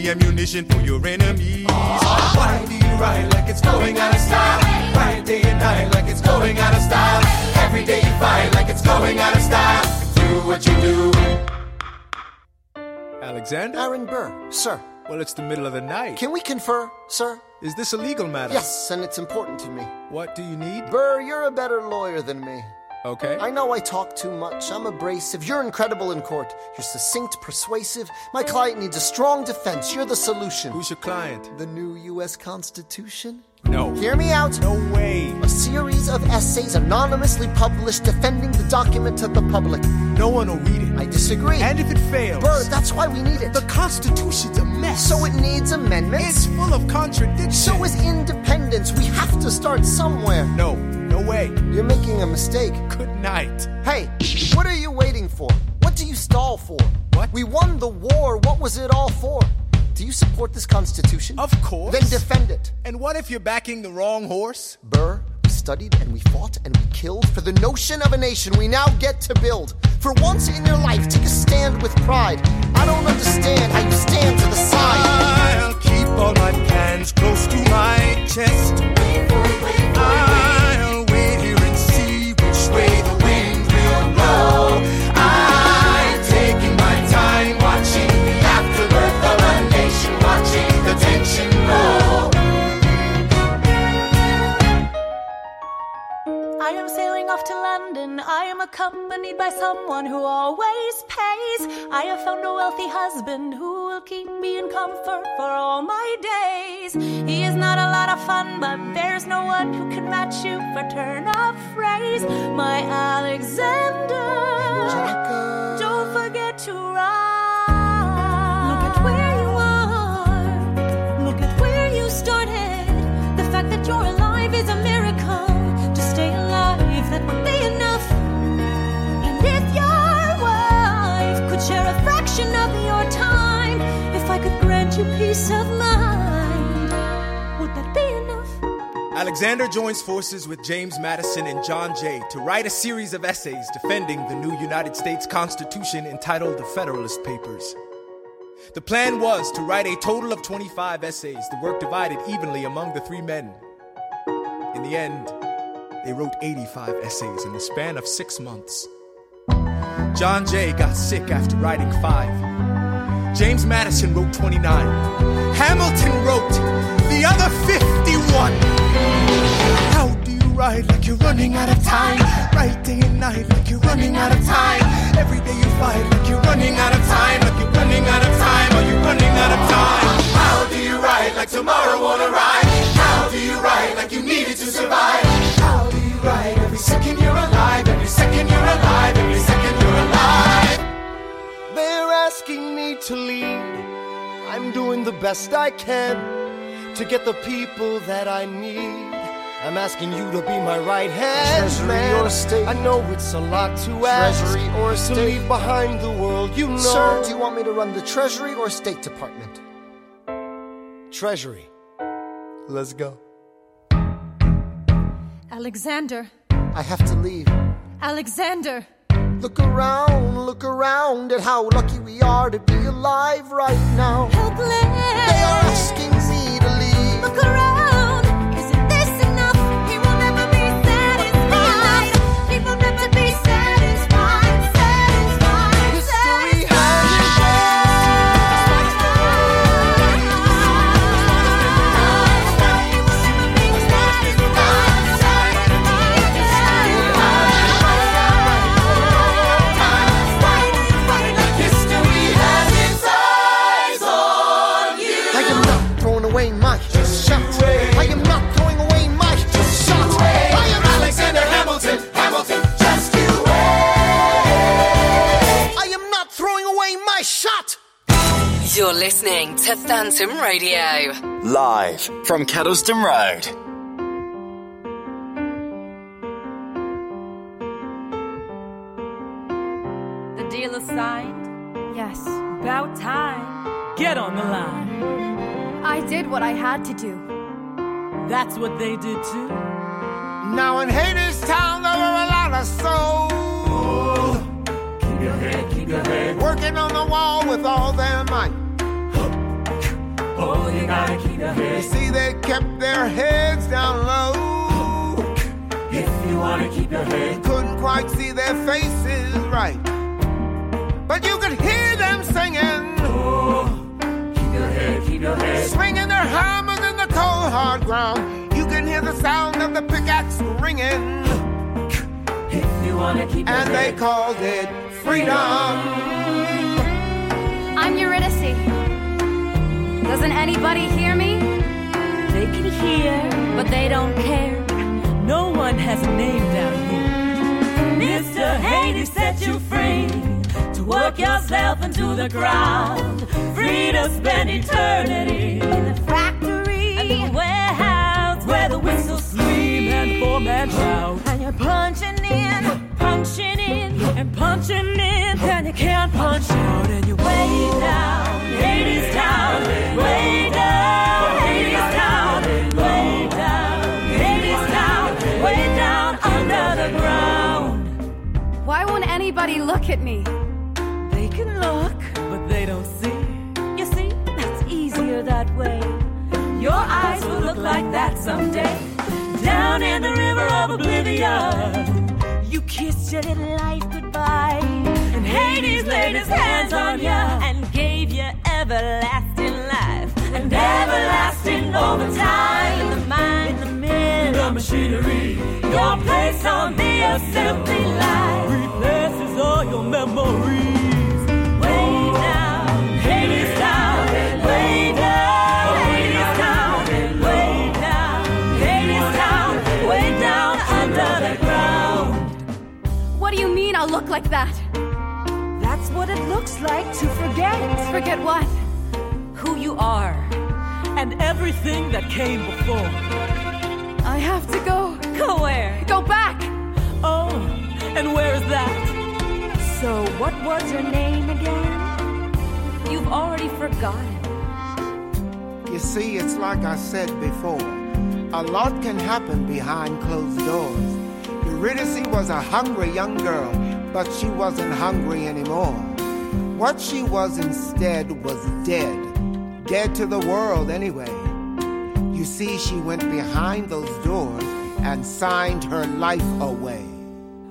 S10: free ammunition for your enemies. Why do you write like it's going out of style? Write day and night like it's going out of style. Every day you
S13: fight like it's going out of style. Do what you do.
S10: Alexander?
S11: Aaron Burr, sir.
S10: Well, it's the middle of the night.
S11: Can we confer, sir?
S10: Is this a legal matter?
S11: Yes, and it's important to me.
S10: What do you need?
S11: Burr, you're a better lawyer than me.
S10: Okay.
S11: I know I talk too much. I'm abrasive. You're incredible in court. You're succinct, persuasive. My client needs a strong defense. You're the solution.
S10: Who's your client?
S11: The new U.S. Constitution?
S10: No.
S11: Hear me out.
S10: No way.
S11: A series of essays anonymously published defending the document to the public.
S10: No one will read it.
S11: I disagree.
S10: And if it fails?
S11: Burr, that's why we need it.
S10: The Constitution's a mess.
S11: So it needs amendments.
S10: It's full of contradictions.
S11: So is independence. We have to start somewhere.
S10: No, no way.
S11: You're making a mistake.
S10: Good night.
S11: Hey, what are you waiting for? What do you stall for?
S10: What?
S11: We won the war. What was it all for? Do you support this Constitution?
S10: Of course.
S11: Then defend it.
S10: And what if you're backing the wrong horse?
S11: Burr, we studied and we fought and we killed for the notion of a nation we now get to build. For once in your life, take a stand with pride. I don't understand how you stand to the side.
S10: I'll keep all my plans close to my chest. I'll
S1: London. I am accompanied by someone who always pays. I have found a wealthy husband who will keep me in comfort for all my days. He is not a lot of fun, but there's no one who can match you for turn of phrase. My Alexander, don't forget to ride. Peace of mind, would that be enough?
S10: Alexander joins forces with James Madison and John Jay to write a series of essays defending the new United States Constitution entitled The Federalist Papers. The plan was to write a total of 25 essays, the work divided evenly among the three men. In the end, they wrote 85 essays in the span of six months. John Jay got sick after writing five. James Madison wrote 29. Hamilton wrote the other 51. How do you write like you're running out of time? Write day and night like you're running out of time. Every day you fight like you're running out of time. Like you're running out of time. Are you running out of time?
S13: How do you write like tomorrow won't arrive? How do you write like you needed to survive? How do you write every second you're alive? Every second you're alive. Every second
S11: asking me to lead. I'm doing the best I can to get the people that I need. I'm asking you to be my right hand, Treasury man. or state? I know it's a lot to ask. Treasury or to leave behind the world you know. Sir, do you want me to run the Treasury or State Department? Treasury. Let's go.
S1: Alexander,
S11: I have to leave.
S1: Alexander.
S11: Look around, look around at how lucky we are to be alive right now.
S1: Helpless.
S11: They are asking
S4: You're listening to Phantom Radio.
S5: Live from Kedleston Road.
S14: The deal is signed? Yes. About time. Get on the line.
S15: I did what I had to do.
S14: That's what they did too.
S16: Now in Hadestown there were a lot of souls.
S13: Keep your head, keep your head.
S16: Working on the wall with all their might.
S13: Oh, you gotta keep your
S16: You
S13: head.
S16: see, they kept their heads down low.
S13: If you wanna keep your head.
S16: You couldn't quite see their faces right, but you could hear them singing.
S13: Oh, Keep your head, keep your head.
S16: Swinging their hammers in the cold hard ground. You can hear the sound of the pickaxe ringing.
S13: If you wanna keep your
S16: And they called it freedom.
S15: I'm Eurydice. Doesn't anybody hear me?
S14: They can hear,
S15: But they don't care.
S14: no one has a name down here. Mr. Hades set you free to work yourself into the ground, free to spend eternity in the factory, and the warehouse where the whistles scream and the foreman shout. And you're punching in, punching in, and punching in, and you can't punch out, and you're way down, Hadestown, way down, Hades down, way down, Hades down, way down under the ground.
S15: Why won't anybody look at me?
S14: They can look, but they don't see. You see, that's easier that way. Your eyes will look like that someday. Down in the river of oblivion, you kissed your little life goodbye. And Hades laid his hands on you and gave you everlasting life. And everlasting overtime in the mind, in the mill, the machinery. Your place on the assembly line replaces all your memories. Way down, Hades oh, down, way down, Hadestown, way down, Hadestown, way down under the ground.
S15: What do you mean I'll look like that?
S14: That's what it looks like to forget.
S15: Forget what?
S14: Who you are and everything that came before.
S15: I have to go.
S14: Go where?
S15: Go back.
S14: Oh, and where is that? So, what was your name again? You've already forgotten.
S16: You see, it's like I said before. A lot can happen behind closed doors. Eurydice was a hungry young girl, but she wasn't hungry anymore. What she was instead was dead. Dead to the world, anyway. You see, she went behind those doors and signed her life away.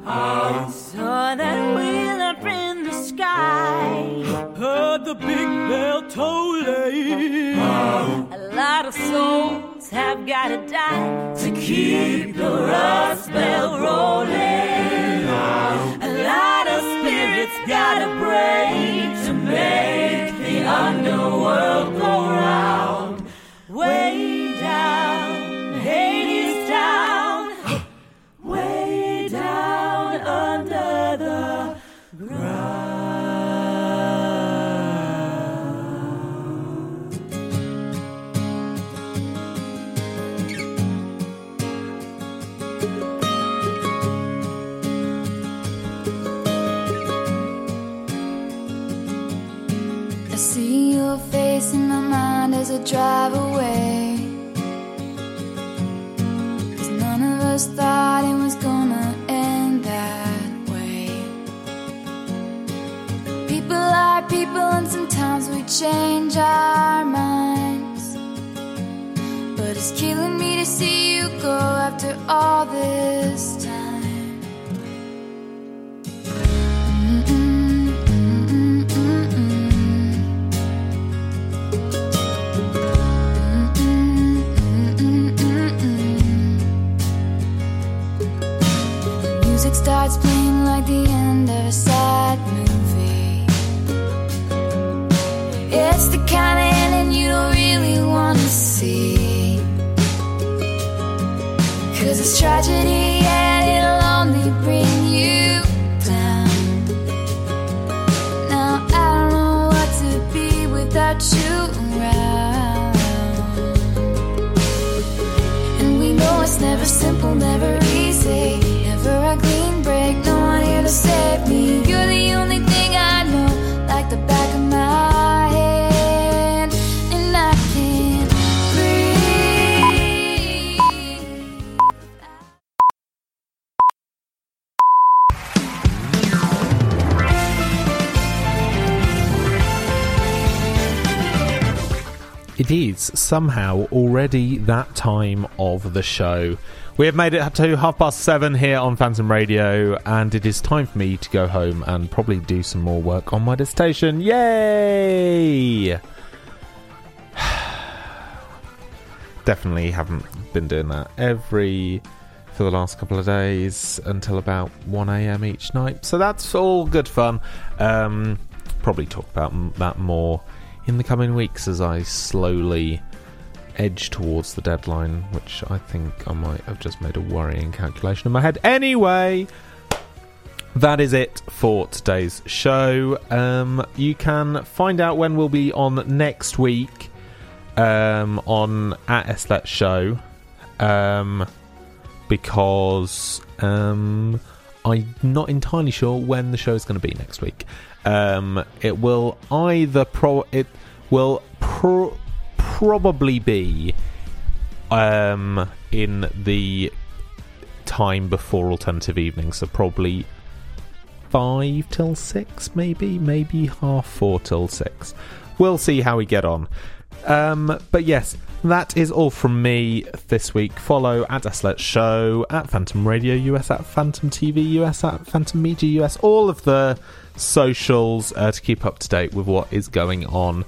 S14: I saw that wheel up in the sky. Heard the big bell tolling. A lot of souls have gotta die to keep the rust bell rolling. A lot of spirits gotta break to make underworld go round. Way
S8: as I drive away. Cause none of us thought it was gonna end that way. People are people, and sometimes we change our minds. But it's killing me to see you go after all this time. Starts playing like the end of a sad movie. It's the kind of ending you don't really want to see. Cause it's tragedy and here
S2: It is somehow already that time of the show. We have made it to half past seven here on Phantom Radio, and it is time for me to go home and probably do some more work on my dissertation. Yay! Definitely haven't been doing that every for the last couple of days until about 1am each night. So that's all good fun. Um, probably talk about that more in the coming weeks as I slowly edge towards the deadline, which I think I might have just made a worrying calculation in my head. Anyway, that is it for today's show. Um, you can find out when we'll be on next week um, on at SLLET Show um, because um, I'm not entirely sure when the show is going to be next week. Um, it will either pro it will pro- probably be um, in the time before alternative evenings, so probably five till six, maybe, maybe half four till six. We'll see how we get on. Um, but yes, that is all from me this week. Follow at SLLET Show, at Phantom Radio US, at Phantom TV US, at Phantom Media US, all of the socials uh, to keep up to date with what is going on.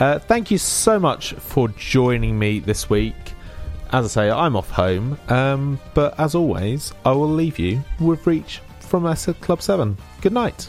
S2: Uh, thank you so much for joining me this week. As I say, I'm off home, um, but as always, I will leave you with Reach from S Club 7. Good night.